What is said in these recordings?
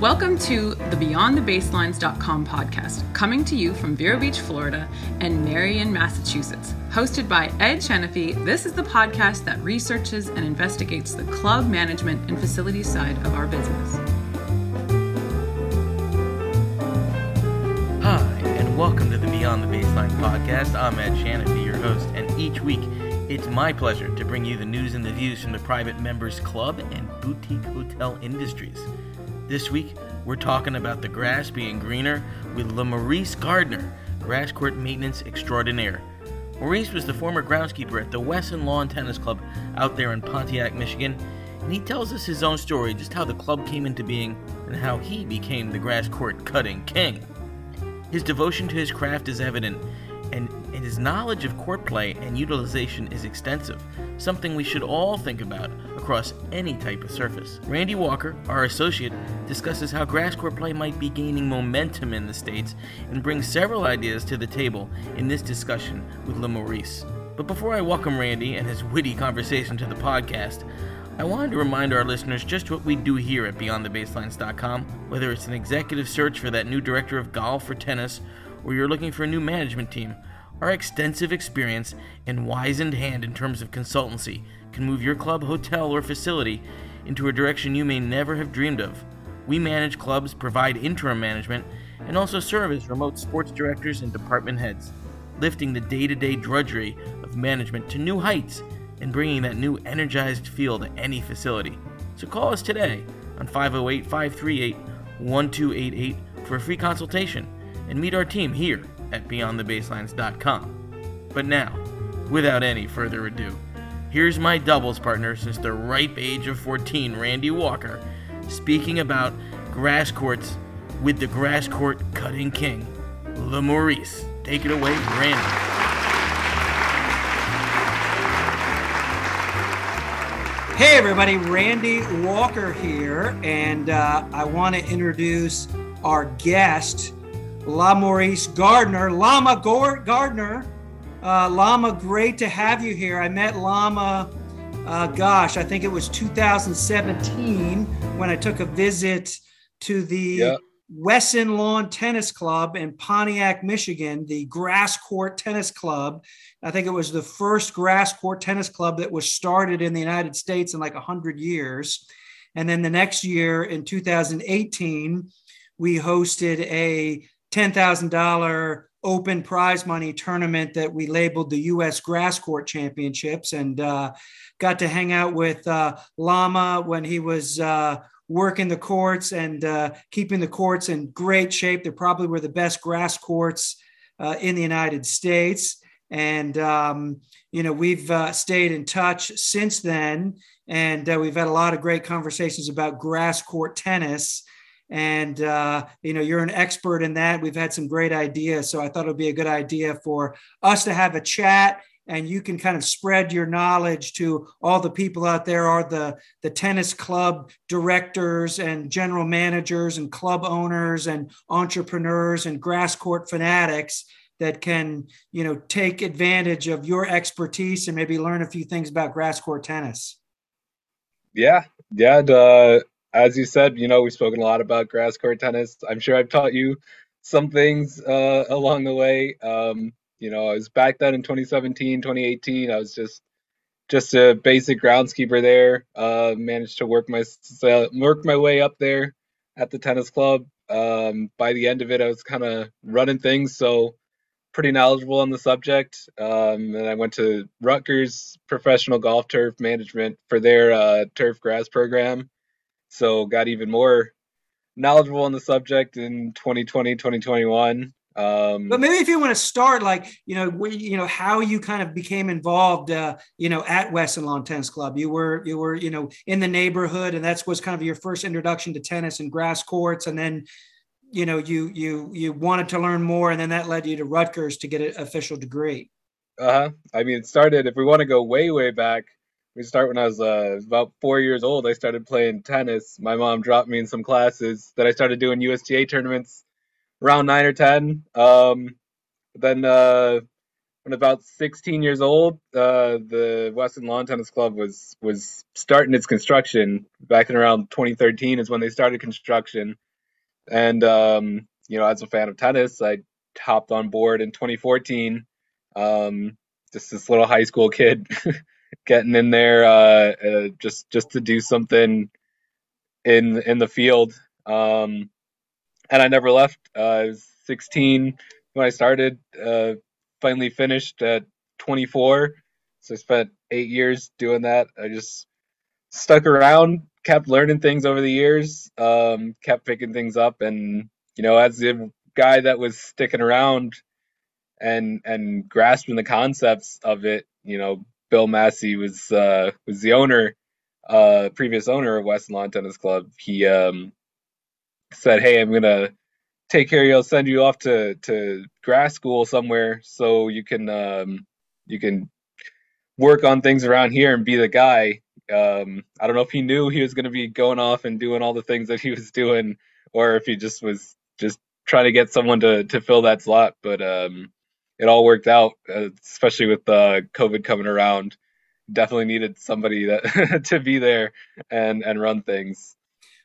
Welcome to the BeyondTheBaselines.com podcast, coming to you from Vero Beach, Florida, and Marion, Massachusetts. Hosted by Ed Shanaphy, this is the podcast that researches and investigates the club management and facilities side of our business. Hi, and welcome to the Beyond the Baseline podcast. I'm Ed Shanaphy, your host, and each week it's my pleasure to bring you the news and the views from the private members club and boutique hotel industries. This week, we're talking about the grass being greener with LaMaurice Gardner, grass court maintenance extraordinaire. Maurice was the former groundskeeper at the Wesson Lawn Tennis Club out there in Pontiac, Michigan, and he tells us his own story just how the club came into being and how he became the grass court cutting king. His devotion to his craft is evident, and his knowledge of court play and utilization is extensive, something we should all think about across any type of surface. Randy Walker, our associate, discusses how grass court play might be gaining momentum in the States and brings several ideas to the table in this discussion with LaMaurice. But before I welcome Randy and his witty conversation to the podcast, I wanted to remind our listeners just what we do here at BeyondTheBaselines.com, whether it's an executive search for that new director of golf or tennis, or you're looking for a new management team. Our extensive experience and wizened hand in terms of consultancy can move your club, hotel, or facility into a direction you may never have dreamed of. We manage clubs, provide interim management, and also serve as remote sports directors and department heads, lifting the day to day drudgery of management to new heights and bringing that new energized feel to any facility. So call us today on 508 538 1288 for a free consultation and meet our team here at BeyondTheBaselines.com. But now, without any further ado, here's my doubles partner since the ripe age of 14, Randy Walker, speaking about grass courts with the grass court cutting king, LaMaurice. Take it away, Randy. Hey everybody, Randy Walker here, and uh, I want to introduce our guest, LaMaurice Gardner. Lama Gardner. Uh, Lama, great to have you here. I met Lama, uh, gosh, I think it was 2017 when I took a visit to the yep. Wesson Lawn Tennis Club in Pontiac, Michigan, the grass court tennis club. I think it was the first grass court tennis club that was started in the United States in like 100 years. And then the next year in 2018, we hosted a $10,000 open prize money tournament that we labeled the U.S. Grass Court Championships and uh, got to hang out with uh, Lama when he was uh, working the courts and uh, keeping the courts in great shape. They probably were the best grass courts uh, in the United States. And, um, you know, we've uh, stayed in touch since then. And we've had a lot of great conversations about grass court tennis. And, uh, you know, you're an expert in that. We've had some great ideas. So I thought it would be a good idea for us to have a chat and you can kind of spread your knowledge to all the people out there are the the tennis club directors and general managers and club owners and entrepreneurs and grass court fanatics that can you know take advantage of your expertise and maybe learn a few things about grass court tennis yeah yeah as you said you know we've spoken a lot about grass court tennis i'm sure i've taught you some things uh, along the way um, you know i was back then in 2017 2018 i was just just a basic groundskeeper there uh, managed to work my work my way up there at the tennis club um, by the end of it i was kind of running things so pretty knowledgeable on the subject. Um, and I went to Rutgers Professional Golf Turf Management for their uh, turf grass program. So got even more knowledgeable on the subject in 2020, 2021. Um, but maybe if you want to start, like you know, we, you know how you kind of became involved, uh, you know, at Wesson Lawn Tennis Club. You were you were you know in the neighborhood, and that's was kind of your first introduction to tennis and grass courts, and then you know you you you wanted to learn more and then that led you to rutgers to get an official degree uh-huh i mean it started if we want to go way way back we start when i was uh, about four years old i started playing tennis my mom dropped me in some classes that i started doing usta tournaments around nine or ten um, then uh, when about 16 years old uh, the wesson lawn tennis club was was starting its construction back in around 2013 is when they started construction And um, you know, as a fan of tennis, I hopped on board in 2014. Um, just this little high school kid getting in there uh, uh, just just to do something in in the field. Um, and I never left. Uh, I was 16 when I started. Uh, finally finished at 24. So I spent eight years doing that. I just stuck around, kept learning things over the years, um, kept picking things up, and you know, as the guy that was sticking around and and grasping the concepts of it, you know, Bill Massey was uh, was the owner, uh, previous owner of Wesson Lawn Tennis Club. He um, said, "Hey, I'm gonna take care of you. I'll send you off to to grass school somewhere so you can um, you can work on things around here and be the guy." Um, I don't know if he knew he was to be going off and doing all the things that he was doing, or if he just was just trying to get someone to to fill that slot. But um, it all worked out, uh, especially with uh, COVID coming around. Definitely needed somebody that to be there and and run things.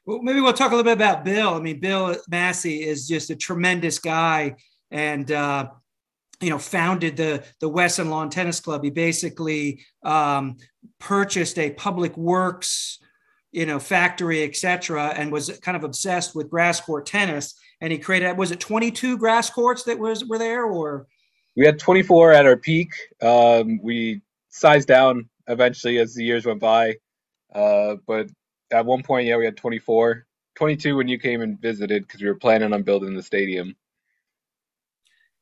Well, maybe we'll talk a little bit about Bill. I mean, Bill Massey is just a tremendous guy, and uh, you know, founded the the Wesson Lawn Tennis Club. He basically um, purchased a public works, you know, factory, etc., and was kind of obsessed with grass court tennis. And he created was it 22 grass courts that was were there, or we had 24 at our peak. Um, we sized down eventually as the years went by, uh, but at one point, yeah, we had 24, 22 when you came and visited because we were planning on building the stadium.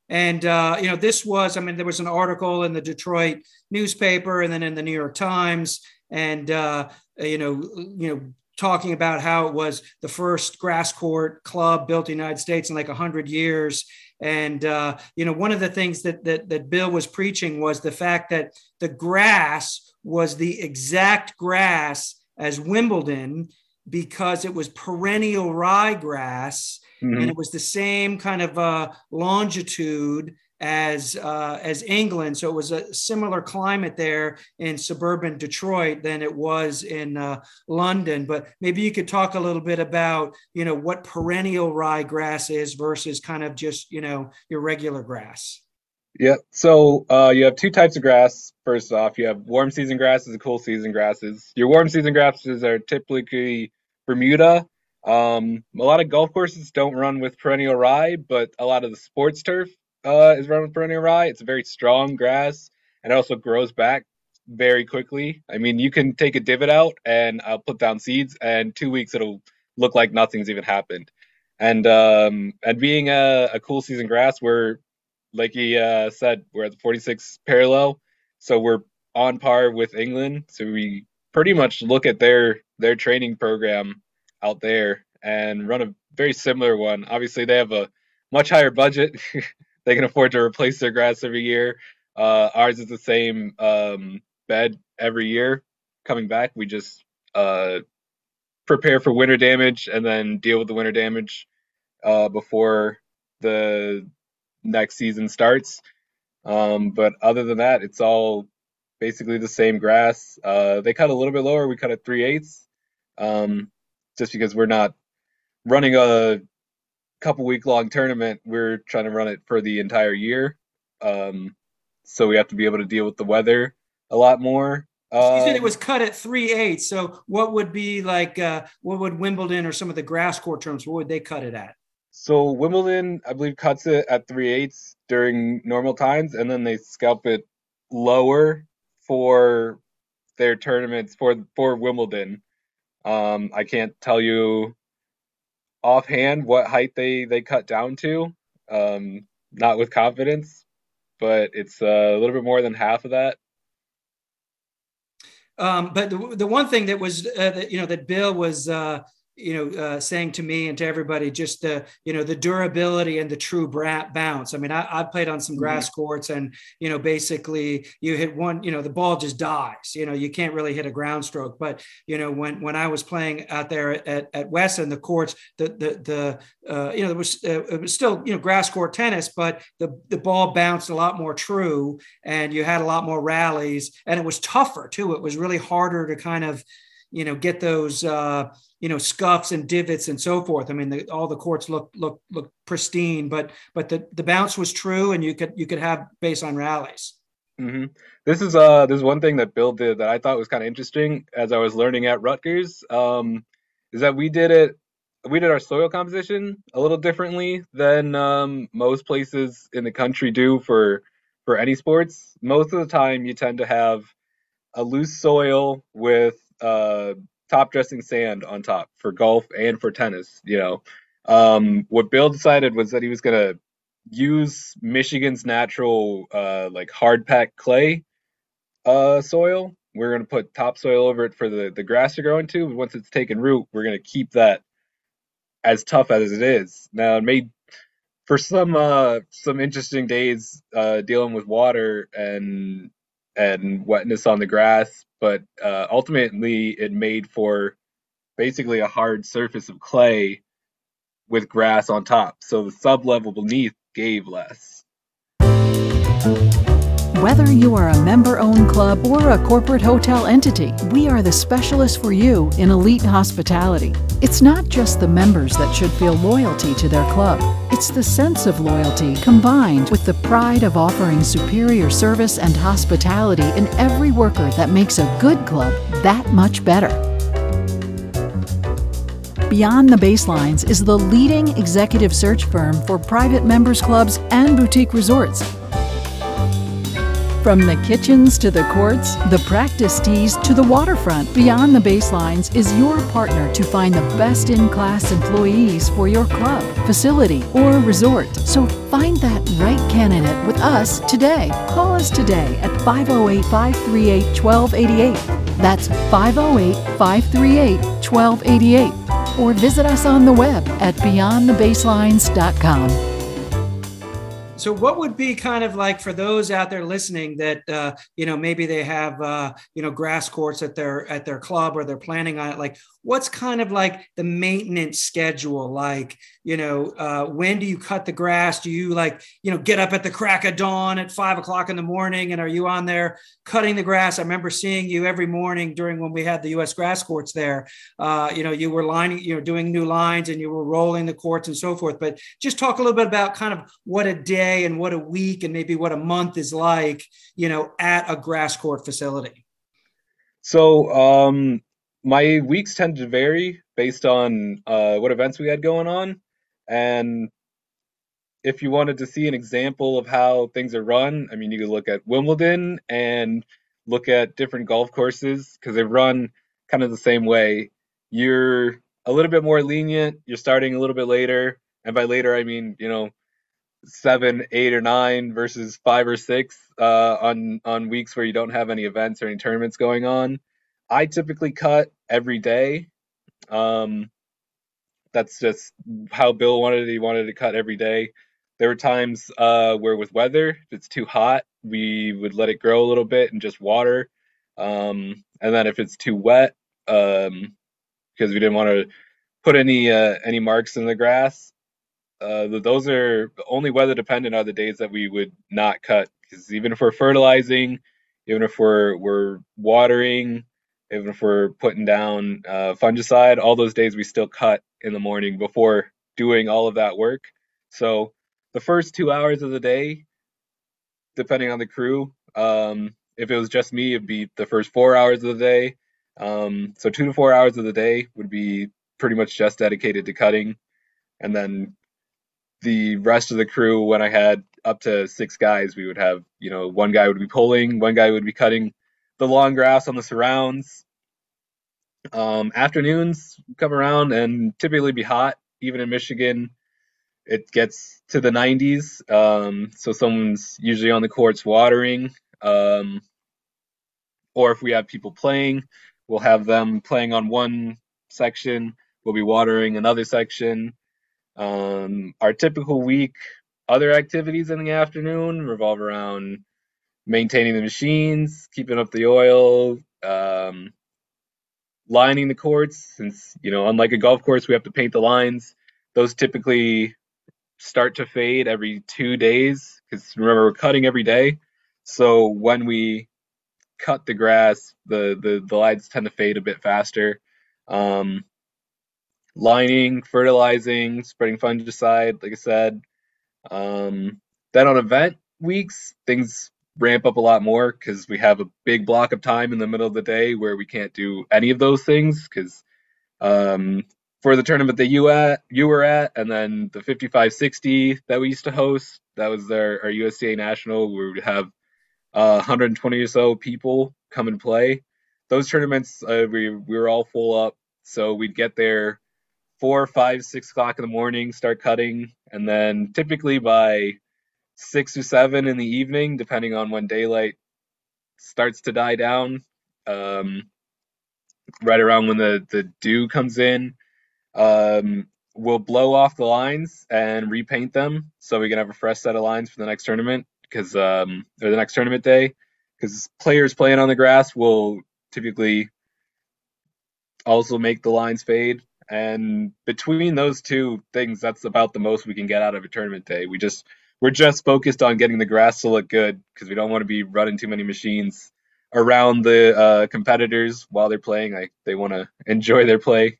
And uh, you know, this was, I mean, there was an article in the Detroit newspaper and then in the New York Times, and uh, you know, you know, talking about how it was the first grass court club built in the United States in like hundred years. And uh, you know, one of the things that, that that Bill was preaching was the fact that the grass was the exact grass as Wimbledon because it was perennial ryegrass mm-hmm. and it was the same kind of uh, longitude as uh, as England. So it was a similar climate there in suburban Detroit than it was in uh, London. But maybe you could talk a little bit about you know what perennial ryegrass is versus kind of just you know your regular grass. Yeah. So uh, you have two types of grass. First off, you have warm season grasses and cool season grasses. Your warm season grasses are typically Bermuda. Um, a lot of golf courses don't run with perennial rye, but a lot of the sports turf uh, is run with perennial rye. It's a very strong grass and it also grows back very quickly. I mean, you can take a divot out and put down seeds, and two weeks it'll look like nothing's even happened. And um, and being a, a cool season grass, we're like he uh, said, we're at the 46 parallel, so we're on par with England. So we pretty much look at their their training program out there and run a very similar one. Obviously, they have a much higher budget. they can afford to replace their grass every year. Uh, ours is the same um, bed every year coming back. We just uh, prepare for winter damage and then deal with the winter damage uh, before the next season starts. Um, but other than that, it's all basically the same grass. Uh, they cut a little bit lower. We cut at three eighths, um, just because we're not running a couple week long tournament. We're trying to run it for the entire year, um, so we have to be able to deal with the weather a lot more. Uh, you said it was cut at three eighths. So what would be like? Uh, what would Wimbledon or some of the grass court terms? What would they cut it at? So Wimbledon, I believe, cuts it at three eighths during normal times, and then they scalp it lower for their tournaments for for Wimbledon. Um, I can't tell you offhand what height they they cut down to, um, not with confidence, but it's uh, a little bit more than half of that. Um, but the, the one thing that was uh, that, you know that Bill was uh, you know, uh, saying to me and to everybody just the, you know, the durability and the true bounce. I mean, I, have played on some mm-hmm. grass courts and, you know, basically you hit one, you know, the ball just dies, you know, you can't really hit a ground stroke. But, you know, when, when I was playing out there at, at Wesson, the courts, the, the, the, uh, you know, it was, uh, it was still, you know, grass court tennis, but the, the ball bounced a lot more true and you had a lot more rallies and it was tougher too. It was really harder to kind of, you know get those uh, you know scuffs and divots and so forth. I mean, the, all the courts look look look pristine, but but the the bounce was true, and you could you could have baseline rallies. Mm-hmm. This is uh this is one thing that Bill did that I thought was kind of interesting as I was learning at Rutgers. Um, is that we did it we did our soil composition a little differently than um, most places in the country do for for any sports. Most of the time, you tend to have a loose soil with uh, top dressing sand on top for golf and for tennis. You know, um, what Bill decided was that he was gonna use Michigan's natural uh, like hard packed clay uh, soil. We're gonna put topsoil over it for the the grass to grow into. But once it's taken root, we're gonna keep that as tough as it is. Now it made for some uh some interesting days uh dealing with water and and wetness on the grass, but uh, ultimately it made for basically a hard surface of clay with grass on top. So the sub level beneath gave less. Whether you are a member owned club or a corporate hotel entity, we are the specialist for you in elite hospitality. It's not just the members that should feel loyalty to their club, it's the sense of loyalty combined with the pride of offering superior service and hospitality in every worker that makes a good club that much better. Beyond the Baselines is the leading executive search firm for private members clubs and boutique resorts from the kitchens to the courts, the practice tees to the waterfront, Beyond the Baselines is your partner to find the best in class employees for your club, facility, or resort. So find that right candidate with us today. Call us today at 508 538 1288. That's 508 538 1288. Or visit us on the web at beyondthebaselines.com. So, what would be kind of like for those out there listening that uh, you know maybe they have uh, you know grass courts at their at their club or they're planning on it? Like, what's kind of like the maintenance schedule like you know uh, when do you cut the grass? Do you like you know get up at the crack of dawn at five o'clock in the morning and are you on there cutting the grass? I remember seeing you every morning during when we had the us grass courts there. Uh, you know you were lining you know doing new lines and you were rolling the courts and so forth. But just talk a little bit about kind of what a day and what a week and maybe what a month is like you know at a grass court facility. So um my weeks tend to vary based on uh, what events we had going on. And if you wanted to see an example of how things are run, I mean, you could look at Wimbledon and look at different golf courses because they run kind of the same way. You're a little bit more lenient, you're starting a little bit later. And by later, I mean, you know, seven, eight, or nine versus five or six uh, on on weeks where you don't have any events or any tournaments going on. I typically cut every day. Um, that's just how Bill wanted it. He wanted to cut every day. There were times uh, where, with weather, if it's too hot, we would let it grow a little bit and just water. Um, and then if it's too wet, um, because we didn't want to put any uh, any marks in the grass, uh, those are only weather dependent are the days that we would not cut. Because even if we're fertilizing, even if we're we're watering, even if we're putting down uh, fungicide, all those days we still cut in the morning before doing all of that work. So the first two hours of the day, depending on the crew, um, if it was just me, it'd be the first four hours of the day. Um, so two to four hours of the day would be pretty much just dedicated to cutting, and then the rest of the crew, when I had up to six guys, we would have you know one guy would be pulling, one guy would be cutting the long grass on the surrounds. Um, afternoons come around and typically be hot, even in Michigan. It gets to the 90s, um, so someone's usually on the courts watering. Um, or if we have people playing, we'll have them playing on one section, we'll be watering another section. Um, our typical week, other activities in the afternoon revolve around maintaining the machines, keeping up the oil, um, lining the courts. Since you know, unlike a golf course, we have to paint the lines. Those typically start to fade every two days because remember we're cutting every day. So when we cut the grass, the the the lines tend to fade a bit faster. Um, lining, fertilizing, spreading fungicide, like I said. Um, then on event weeks, things ramp up a lot more because we have a big block of time in the middle of the day where we can't do any of those things because um, for the tournament that you at you were at, and then the 5560 that we used to host, that was our, our USTA national. We would have uh, 120 or so people come and play. Those tournaments, uh, we we were all full up, so we'd get there four, five, six o'clock in the morning, start cutting, and then typically by six or seven in the evening, depending on when daylight starts to die down. Um, right around when the, the dew comes in, um, we'll blow off the lines and repaint them so we can have a fresh set of lines for the next tournament because um, or the next tournament day. Because players playing on the grass will typically also make the lines fade. And between those two things that's about the most we can get out of a tournament day. We just we're just focused on getting the grass to look good because we don't want to be running too many machines around the uh, competitors while they're playing. Like they want to enjoy their play.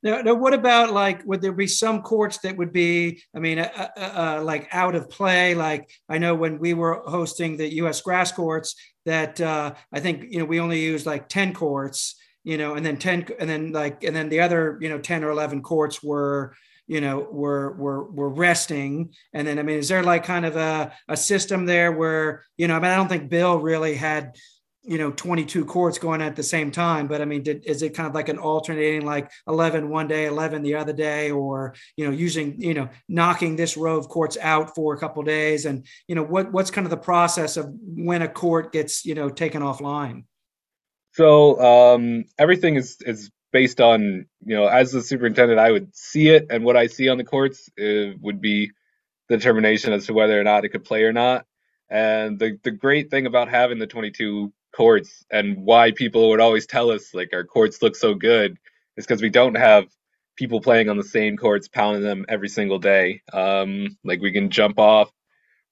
Now, now, what about like, would there be some courts that would be, I mean, uh, uh, uh, like out of play? Like I know when we were hosting the U.S. grass courts, that uh, I think you know we only used like ten courts, you know, and then ten, and then like, and then the other, you know, ten or eleven courts were you know we're we're we're resting. And then i mean is there like kind of a, a system there where you know i mean i don't think bill really had you know 22 courts going at the same time but i mean did, is it kind of like an alternating like 11 one day 11 the other day or you know using you know knocking this row of courts out for a couple days? And you know what what's kind of the process of when a court gets you know taken offline? So um, everything is is based on you know as the superintendent i would see it and what i see on the courts would be the determination as to whether or not it could play or not. And the the great thing about having the 22 courts and why people would always tell us like our courts look so good is because we don't have people playing on the same courts pounding them every single day. Um like we can jump off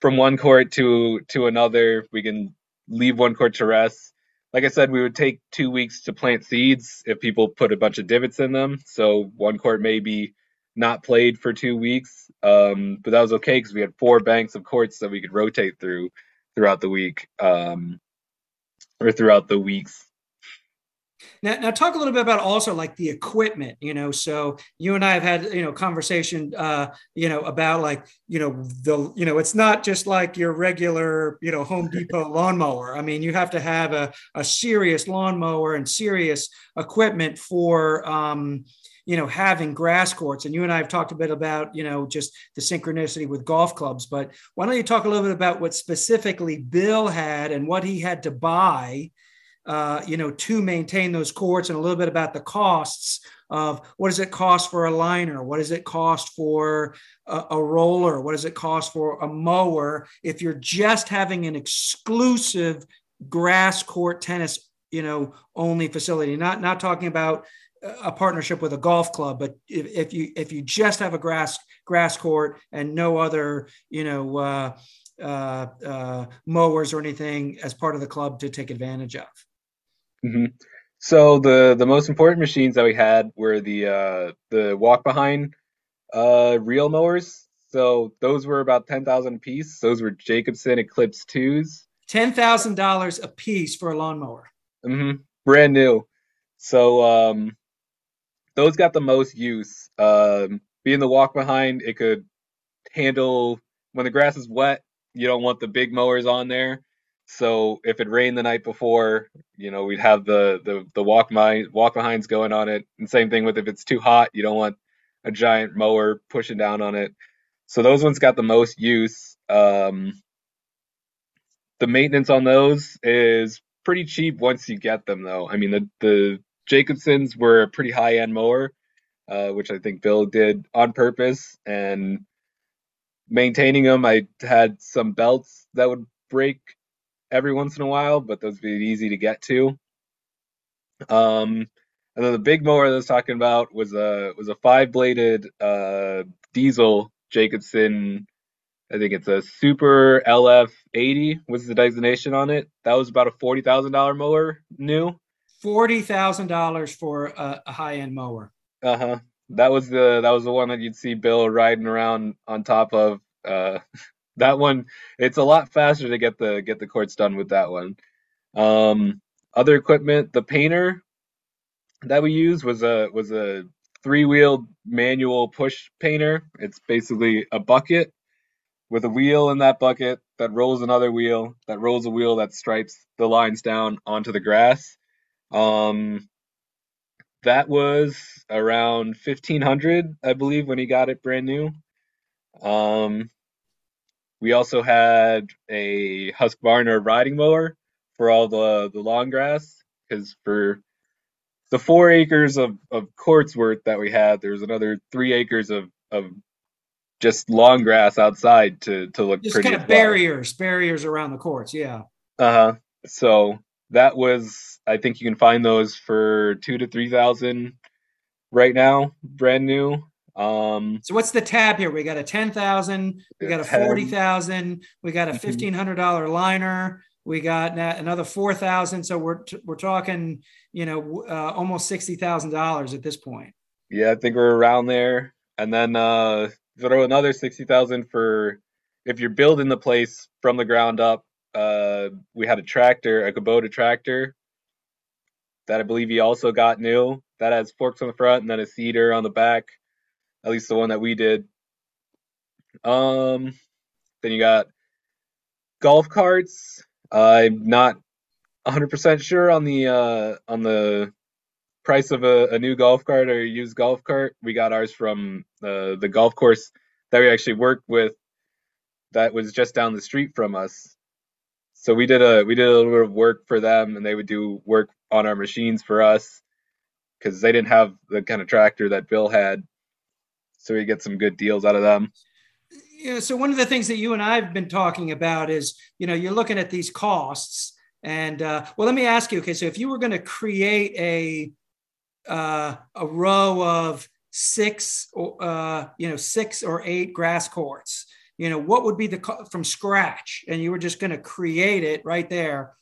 from one court to to another. We can leave one court to rest like I said, we would take two weeks to plant seeds if people put a bunch of divots in them. So one court may be not played for two weeks, um, but that was okay because we had four banks of courts that we could rotate through throughout the week um, or throughout the weeks. Now, now talk a little bit about also like the equipment, you know, so you and I have had, you know, conversation, uh, you know, about like, you know, the, you know, it's not just like your regular, you know, Home Depot lawnmower. I mean, you have to have a, a serious lawnmower and serious equipment for, um, you know, having grass courts. And you and I have talked a bit about, you know, just the synchronicity with golf clubs. But why don't you talk a little bit about what specifically Bill had and what he had to buy uh, you know, to maintain those courts and a little bit about the costs of what does it cost for a liner? What does it cost for a, a, roller? What does it cost for a mower? If you're just having an exclusive grass court tennis, you know, only facility, not, not talking about a partnership with a golf club, but if, if you, if you just have a grass, grass court and no other, you know, uh, uh, uh, mowers or anything as part of the club to take advantage of. Mm-hmm. So the the most important machines that we had were the uh, the walk behind uh, reel mowers. So those were about ten thousand a piece. Those were Jacobsen Eclipse twos. Ten thousand dollars a piece for a lawnmower. Mm-hmm. Brand new. So um, those got the most use. Um, being the walk behind, it could handle when the grass is wet. You don't want the big mowers on there. So if it rained the night before, you know, we'd have the the the walk my walk behinds going on it. And same thing with if it's too hot, you don't want a giant mower pushing down on it. So those ones got the most use. Um, the maintenance on those is pretty cheap once you get them, though. I mean, the the Jacobsens were a pretty high end mower, uh, which I think Bill did on purpose. And maintaining them, I had some belts that would break every once in a while, but those would be easy to get to. Um, and then the big mower that I was talking about was a was a five bladed uh, diesel Jacobsen. I think it's a Super LF80 was the designation on it. That was about a forty thousand dollar mower new. Forty thousand dollars for a, a high end mower. Uh huh. That was the that was the one that you'd see Bill riding around on top of. Uh, that one, it's a lot faster to get the get the courts done with that one. Um, other equipment, the painter that we used was a was a three wheeled manual push painter. It's basically a bucket with a wheel in that bucket that rolls another wheel that rolls a wheel that stripes the lines down onto the grass. Um, that was around 1500 I believe when he got it brand new. Um, we also had a Husqvarna riding mower for all the the long grass because for the four acres of of quartz worth that we had, there's another three acres of of just long grass outside to to look pretty Just pretty. kind of well. barriers, barriers around the courts. Yeah. Uh huh. So that was, I think you can find those for two to three thousand right now, brand new. Um, So what's the tab here? We got a ten thousand, we got a forty thousand, we got a Mhm. fifteen hundred dollar liner, we got another four thousand. So we're t- we're talking, you know, uh, almost sixty thousand dollars at this point. yeah, I think we're around there. And then uh, throw another sixty thousand for if you're building the place from the ground up. Uh, we had a tractor, a Kubota tractor, that I believe he also got new. That has forks on the front and then a seeder on the back. At least the one that we did. Um, then you got golf carts. I'm not 100% sure on the uh, on the price of a, a new golf cart or used golf cart. We got ours from uh, the golf course that we actually worked with. That was just down the street from us. So we did a we did a little bit of work for them, and they would do work on our machines for us because they didn't have the kind of tractor that Bill had. So we get some good deals out of them. Yeah. So one of the things that you and I have been talking about is, you know, you're looking at these costs, and uh, well, let me ask you. Okay, so if you were going to create a uh, a row of six, or uh, you know, six or eight grass courts, you know, what would be the co- from scratch, and you were just going to create it right there.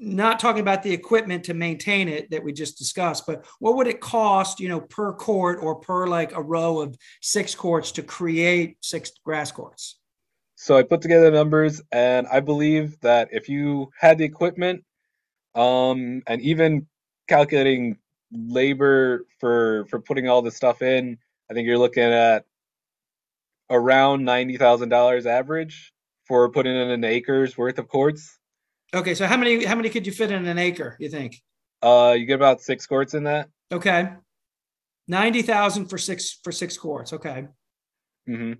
Not talking about the equipment to maintain it that we just discussed, but what would it cost, you know, per court or per like a row of six courts to create six grass courts? So I put together the numbers, and I believe that if you had the equipment, um, and even calculating labor for for putting all this stuff in, I think you're looking at around ninety thousand dollars average for putting in an acre's worth of courts. Okay, so how many how many could you fit in an acre? You think? Uh, you get about six courts in that. Okay, ninety thousand for six for six courts. Okay, hmm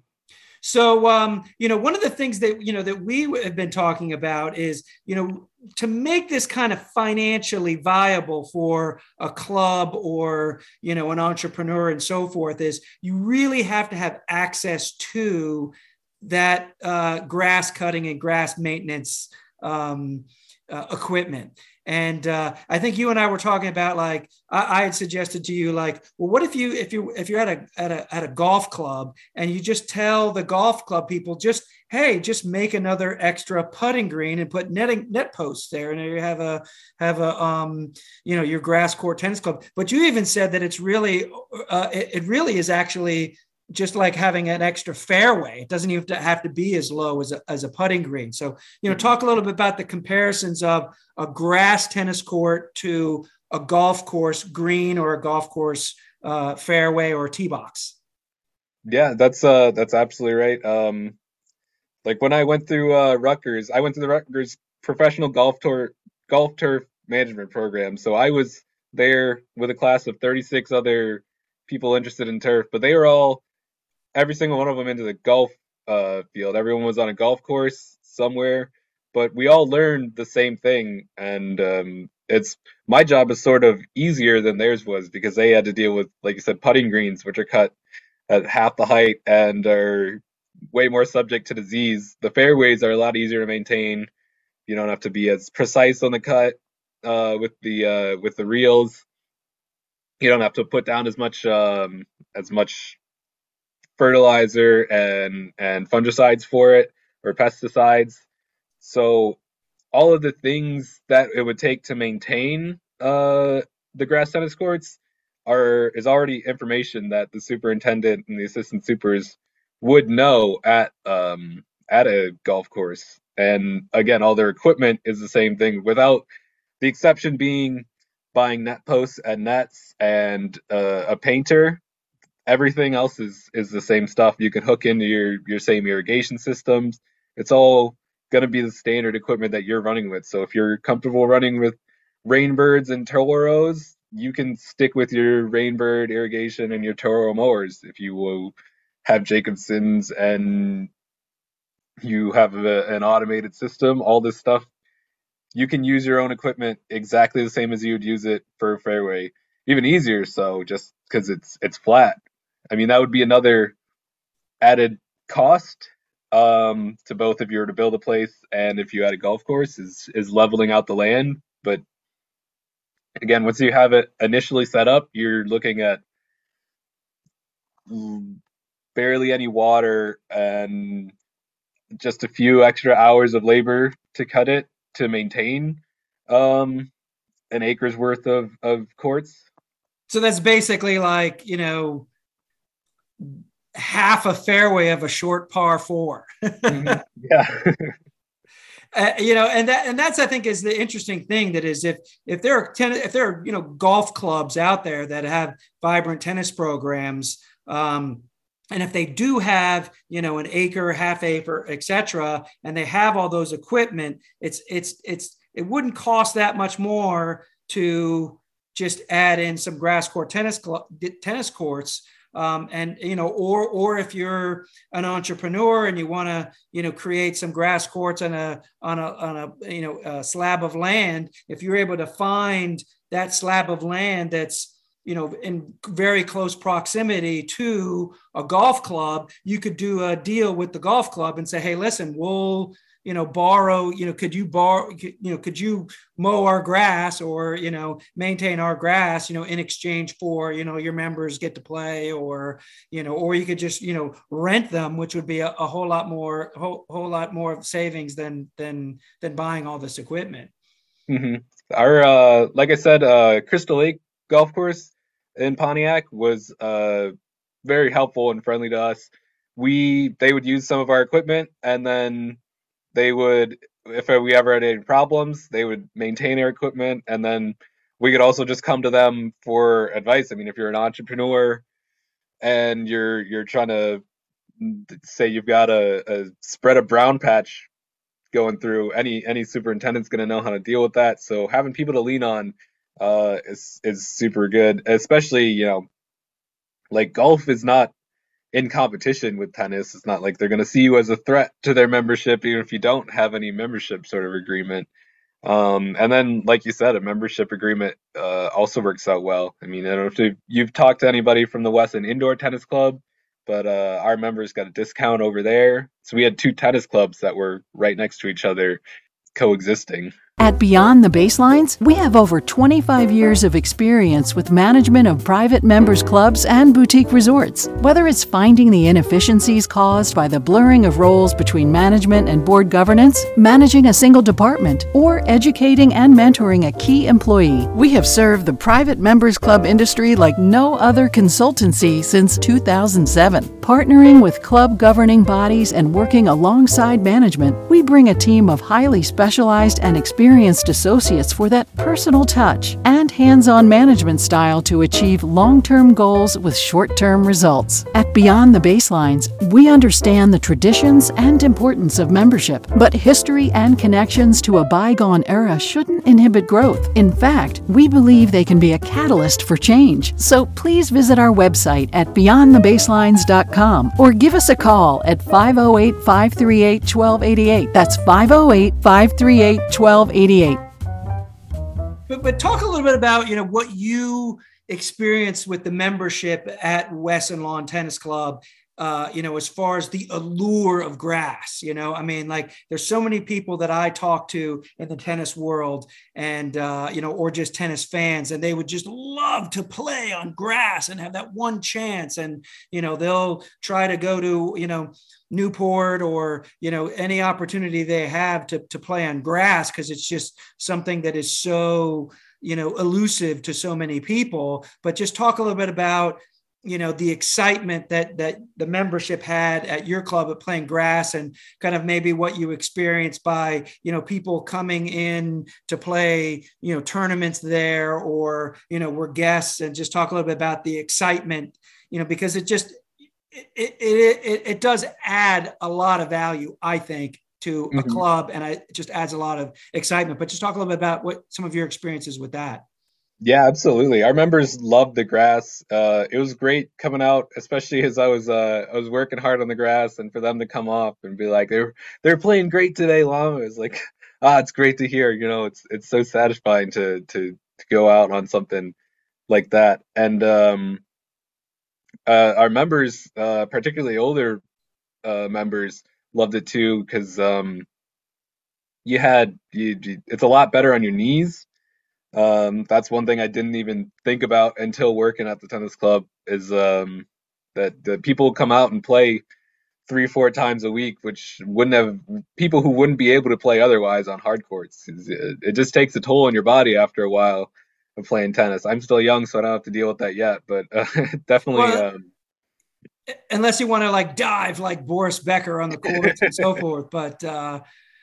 so um, you know one of the things that you know that we have been talking about is you know to make this kind of financially viable for a club or you know an entrepreneur and so forth is you really have to have access to that uh, grass cutting and grass maintenance um, uh, equipment. And uh, I think you and I were talking about like I, I had suggested to you like, well, what if you if you if you're at a at a at a golf club and you just tell the golf club people just hey just make another extra putting green and put netting net posts there and you have a have a um you know your grass court tennis club. But you even said that it's really uh, it, it really is actually just like having an extra fairway. It doesn't even have to, be as low as a, as a putting green. So, you know, talk a little bit about the comparisons of a grass tennis court to a golf course green or a golf course uh, fairway or tee box. Yeah, that's uh that's absolutely right. Um like when I went through uh Rutgers, I went to the Rutgers professional golf tour golf turf management program. So I was there with a class of 36 other people interested in turf, but they were all every single one of them into the golf uh field. Everyone was on a golf course somewhere, but we all learned the same thing and um it's my job is sort of easier than theirs was because they had to deal with like you said putting greens which are cut at half the height and are way more subject to disease. The fairways are a lot easier to maintain. You don't have to be as precise on the cut uh, with the uh, with the reels. You don't have to put down as much um, as much fertilizer and and fungicides for it or pesticides. So all of the things that it would take to maintain uh, the grass tennis courts are is already information that the superintendent and the assistant supers would know at um, at a golf course. And again, all their equipment is the same thing, without the exception being buying net posts and nets and uh, a painter. Everything else is is the same stuff. You can hook into your your same irrigation systems. It's all going to be the standard equipment that you're running with. So if you're comfortable running with Rainbirds and Toros, you can stick with your Rainbird irrigation and your Toro mowers. If you will have Jacobsens and you have a, an automated system, all this stuff, you can use your own equipment exactly the same as you would use it for a fairway, even easier. So just because it's it's flat, I mean that would be another added cost um, to both if you were to build a place and if you had a golf course is is leveling out the land. But again, once you have it initially set up, you're looking at barely any water and just a few extra hours of labor to cut it to maintain um, an acre's worth of, of courts. So that's basically like, you know, half a fairway of a short par 4 mm-hmm. Yeah. uh, you know, and that and that's I think is the interesting thing that is if if there are ten, if there are you know golf clubs out there that have vibrant tennis programs, um, and if they do have you know an acre, half acre, etc., and they have all those equipment, it's it's it's it wouldn't cost that much more to just add in some grass court tennis tennis courts um, and you know or or if you're an entrepreneur and you want to you know create some grass courts on a on a on a you know a slab of land if you're able to find that slab of land that's you know in very close proximity to a golf club you could do a deal with the golf club and say hey listen we'll you know borrow you know could you borrow you know could you mow our grass or you know maintain our grass you know in exchange for you know your members get to play or you know or you could just you know rent them which would be a, a whole lot more whole, whole lot more savings than than than buying all this equipment mm-hmm. our uh like i said uh crystal lake golf course in pontiac was uh very helpful and friendly to us we they would use some of our equipment and then they would if we ever had any problems they would maintain their equipment and then we could also just come to them for advice. I mean if you're an entrepreneur and you're you're trying to say you've got a, a spread of brown patch going through any any superintendent's going to know how to deal with that. So having people to lean on uh is is super good especially you know like golf is not in competition with tennis. It's not like they're going to see you as a threat to their membership, even if you don't have any membership sort of agreement. Um, and then, like you said, a membership agreement uh, also works out well. I mean, I don't know if you've talked to anybody from the Wesson Indoor Tennis Club, but uh, our members got a discount over there. So we had two tennis clubs that were right next to each other, coexisting. At Beyond the Baselines, we have over 25 years of experience with management of private members clubs and boutique resorts. Whether it's finding the inefficiencies caused by the blurring of roles between management and board governance, managing a single department, or educating and mentoring a key employee, we have served the private members club industry like no other consultancy since 2007. Partnering with club governing bodies and working alongside management, we bring a team of highly specialized and experienced experienced associates for that personal touch and hands on management style to achieve long term goals with short term results. At Beyond the Baselines, we understand the traditions and importance of membership, but history and connections to a bygone era shouldn't inhibit growth. In fact, we believe they can be a catalyst for change. So please visit our website at beyondthebaselines.com or give us a call at 508 538 1288. That's 508 538 1288. 88. But, but talk a little bit about, you know, what you experienced with the membership at Wesson Lawn Tennis Club uh, you know, as far as the allure of grass, you know, I mean, like there's so many people that I talk to in the tennis world and, uh, you know, or just tennis fans, and they would just love to play on grass and have that one chance. And, you know, they'll try to go to, you know, Newport or, you know, any opportunity they have to, to play on grass because it's just something that is so, you know, elusive to so many people. But just talk a little bit about, you know the excitement that that the membership had at your club at playing grass and kind of maybe what you experienced by you know people coming in to play you know tournaments there or you know were guests and just talk a little bit about the excitement you know because it just it it it, it does add a lot of value i think to mm-hmm. a club and it just adds a lot of excitement but just talk a little bit about what some of your experiences with that yeah, absolutely. Our members loved the grass. Uh, it was great coming out, especially as I was uh, I was working hard on the grass, and for them to come off and be like, they're they're playing great today, Lama. It's like, ah, it's great to hear. You know, it's it's so satisfying to to to go out on something like that. And um, uh, our members, uh, particularly older uh, members, loved it too because um, you had you, you, it's a lot better on your knees um, that's one thing I didn't even think about until working at the tennis club is um, that the people come out and play three, four times a week, which wouldn't have people who wouldn't be able to play otherwise on hard courts. It just takes a toll on your body after a while of playing tennis. I'm still young, so I don't have to deal with that yet, but uh, definitely. Well, um, unless you want to like dive like Boris Becker on the courts and so forth, but uh,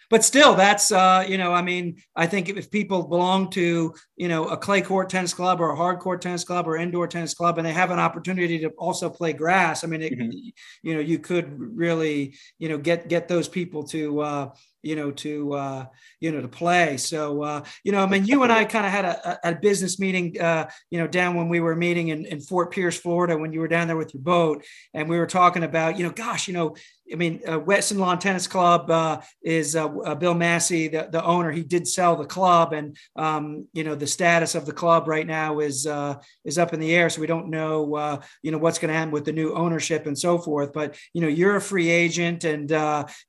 but still that's uh, you know i mean i think if people belong to you know a clay court tennis club or a hard court tennis club or indoor tennis club and they have an opportunity to also play grass i mean it, mm-hmm. you know you could really you know get get those people to uh, you know, to uh, you know to play. So uh, you know, I mean, you and I kind of had a, a, business meeting, uh, you know, down when we were meeting in, in Fort Pierce, Florida, when you were down there with your boat, and we were talking about, you know, gosh, you know, I mean, uh, Wesson Lawn Tennis Club uh, is uh, uh, Bill Massey, the, the owner. He did sell the club, and um, you know the status of the club right now is uh, is up in the air. So we don't know, uh, you know, what's going to happen with the new ownership and so forth. But you know, you're a free agent, and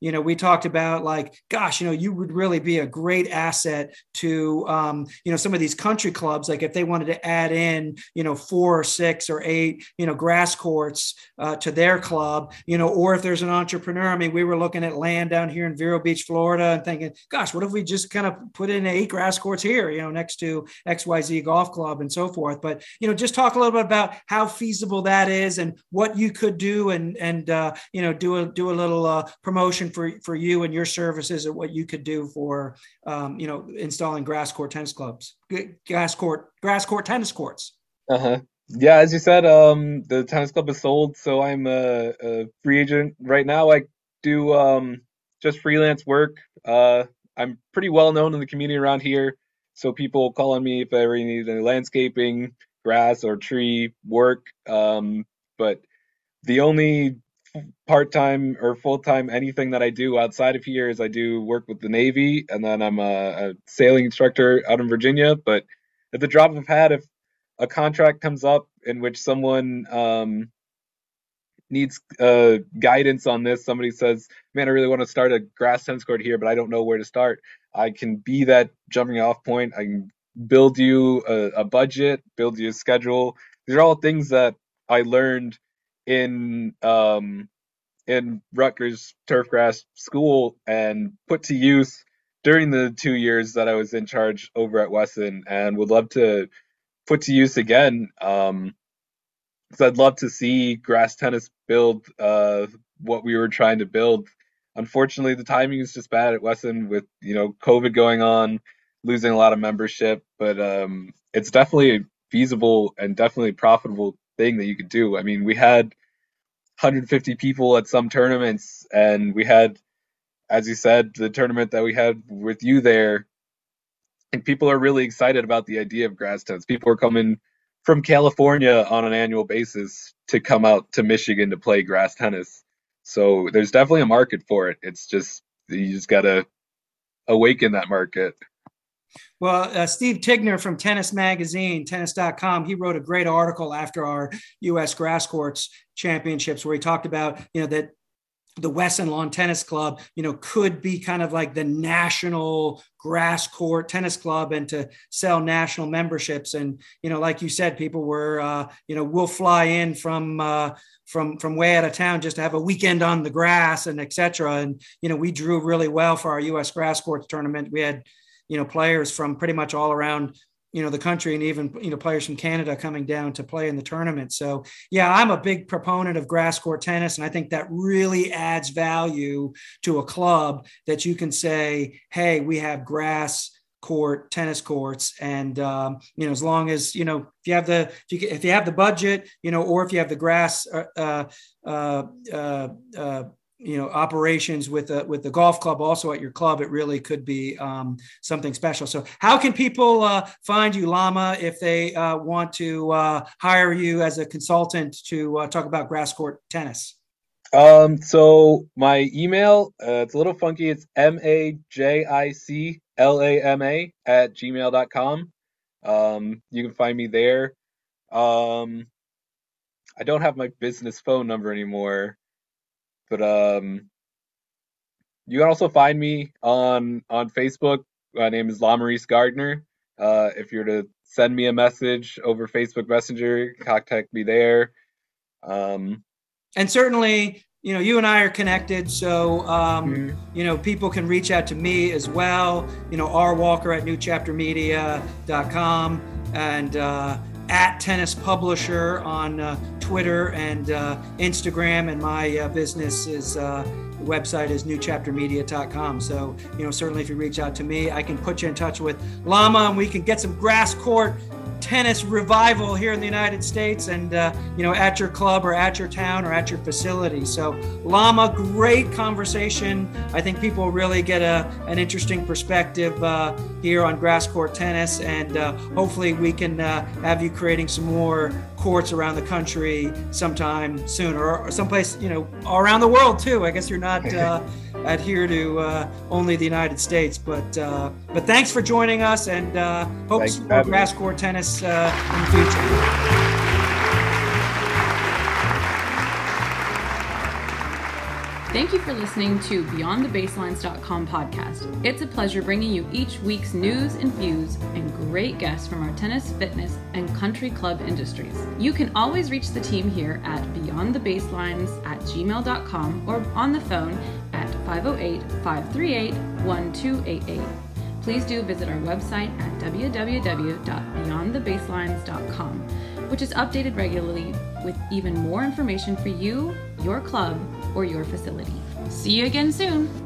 you know, we talked about like, gosh, you know, you would really be a great asset to um, you know some of these country clubs. Like if they wanted to add in, you know, four or six or eight, you know, grass courts to their club, you know, or if there's an entrepreneur. I mean, we were looking at land down here in Vero Beach, Florida, and thinking, gosh, what if we just kind of put in eight grass courts here, you know, next to XYZ Golf Club and so forth. But, you know, just talk a little bit about how feasible that is and what you could do and, and, uh, you know, do a, do a little uh, promotion for, for you and your services and what you could do for, um, you know, installing grass court tennis clubs, grass court, grass court tennis courts. Uh huh yeah, as you said, um, the tennis club is sold, so I'm a, a free agent right now. I do um, just freelance work. Uh, I'm pretty well known in the community around here, so people call on me if I ever need any landscaping, grass, or tree work. Um, but the only part-time or full-time anything that I do outside of here is I do work with the Navy, and then I'm a, a sailing instructor out in Virginia. But at the drop of a hat, if a contract comes up in which someone um, needs uh, guidance on this, somebody says, "Man, I really want to start a grass tennis court here, but I don't know where to start." I can be that jumping off point. I can build you a, a budget, build you a schedule. These are all things that I learned in um, in Rutgers turfgrass school and put to use during the two years that I was in charge over at Wesson, and would love to put to use again. Um, because I'd love to see grass tennis build uh, what we were trying to build. Unfortunately, the timing is just bad at Wesson with you know COVID going on, losing a lot of membership. But um, it's definitely a feasible and definitely profitable thing that you could do. I mean, we had 150 people at some tournaments, and we had, as you said, the tournament that we had with you there and people are really excited about the idea of grass tennis. People are coming from California on an annual basis to come out to Michigan to play grass tennis. So there's definitely a market for it. It's just you just gotta awaken that market. Well, uh, Steve Tignor from Tennis Magazine, tennis.com, he wrote a great article after our U.S. grass courts championships where he talked about, you know, that the Wesson Lawn Tennis Club, you know, could be kind of like the national grass court tennis club and to sell national memberships. And, you know, like you said, people were, uh, you know, we'll fly in from, uh, from, from way out of town just to have a weekend on the grass and et cetera. And, you know, we drew really well for our U.S. grass courts tournament. We had, you know, players from pretty much all around you know the country and even you know players from Canada coming down to play in the tournament. So yeah, I'm a big proponent of grass court tennis, and I think that really adds value to a club that you can say, hey, we have grass court tennis courts and um, you know as long as you know if you have the if you, if you have the budget you know or if you have the grass uh, uh, uh, uh, you know operations with a with the golf club also at your club it really could be um, something special. So how can people uh, find you lama if they uh, want to uh, hire you as a consultant to uh, talk about grass court tennis? Um so my email uh, it's a little funky. It's m-a-j-i-c-l-a-m-a at gmail.com um you can find me there. Um i don't have my business phone number anymore but um, you can also find me on on Facebook. My name is La LaMaurice Gardner. Uh, if you're to send me a message over Facebook Messenger, contact me there. Um, and certainly, you know, you and I are connected, so um, mm-hmm. you know, people can reach out to me as well. You know, R Walker at NewChapterMedia.com and uh, at Tennis Publisher on uh, Twitter and uh, Instagram, and my uh, business is uh, website is newchaptermedia.com. So, you know, certainly if you reach out to me, I can put you in touch with Lama, and we can get some grass court tennis revival here in the United States and, uh, you know, at your club or at your town or at your facility. So, Lama, great conversation. I think people really get a, an interesting perspective uh, here on grass court tennis. And uh, hopefully, we can uh, have you creating some more courts around the country sometime soon or, or someplace, you know, around the world too. I guess you're not. Uh, adhere to uh, only the United States. But uh, but thanks for joining us, and uh, hope for grass court tennis uh, in the future. Thank you for listening to BeyondTheBaselines.com podcast. It's a pleasure bringing you each week's news and views and great guests from our tennis, fitness, and country club industries. You can always reach the team here at BeyondTheBaselines at gmail.com or on the phone at 508 538 1288. Please do visit our website at www.beyondthebaselines.com, which is updated regularly with even more information for you, your club, or your facility. See you again soon.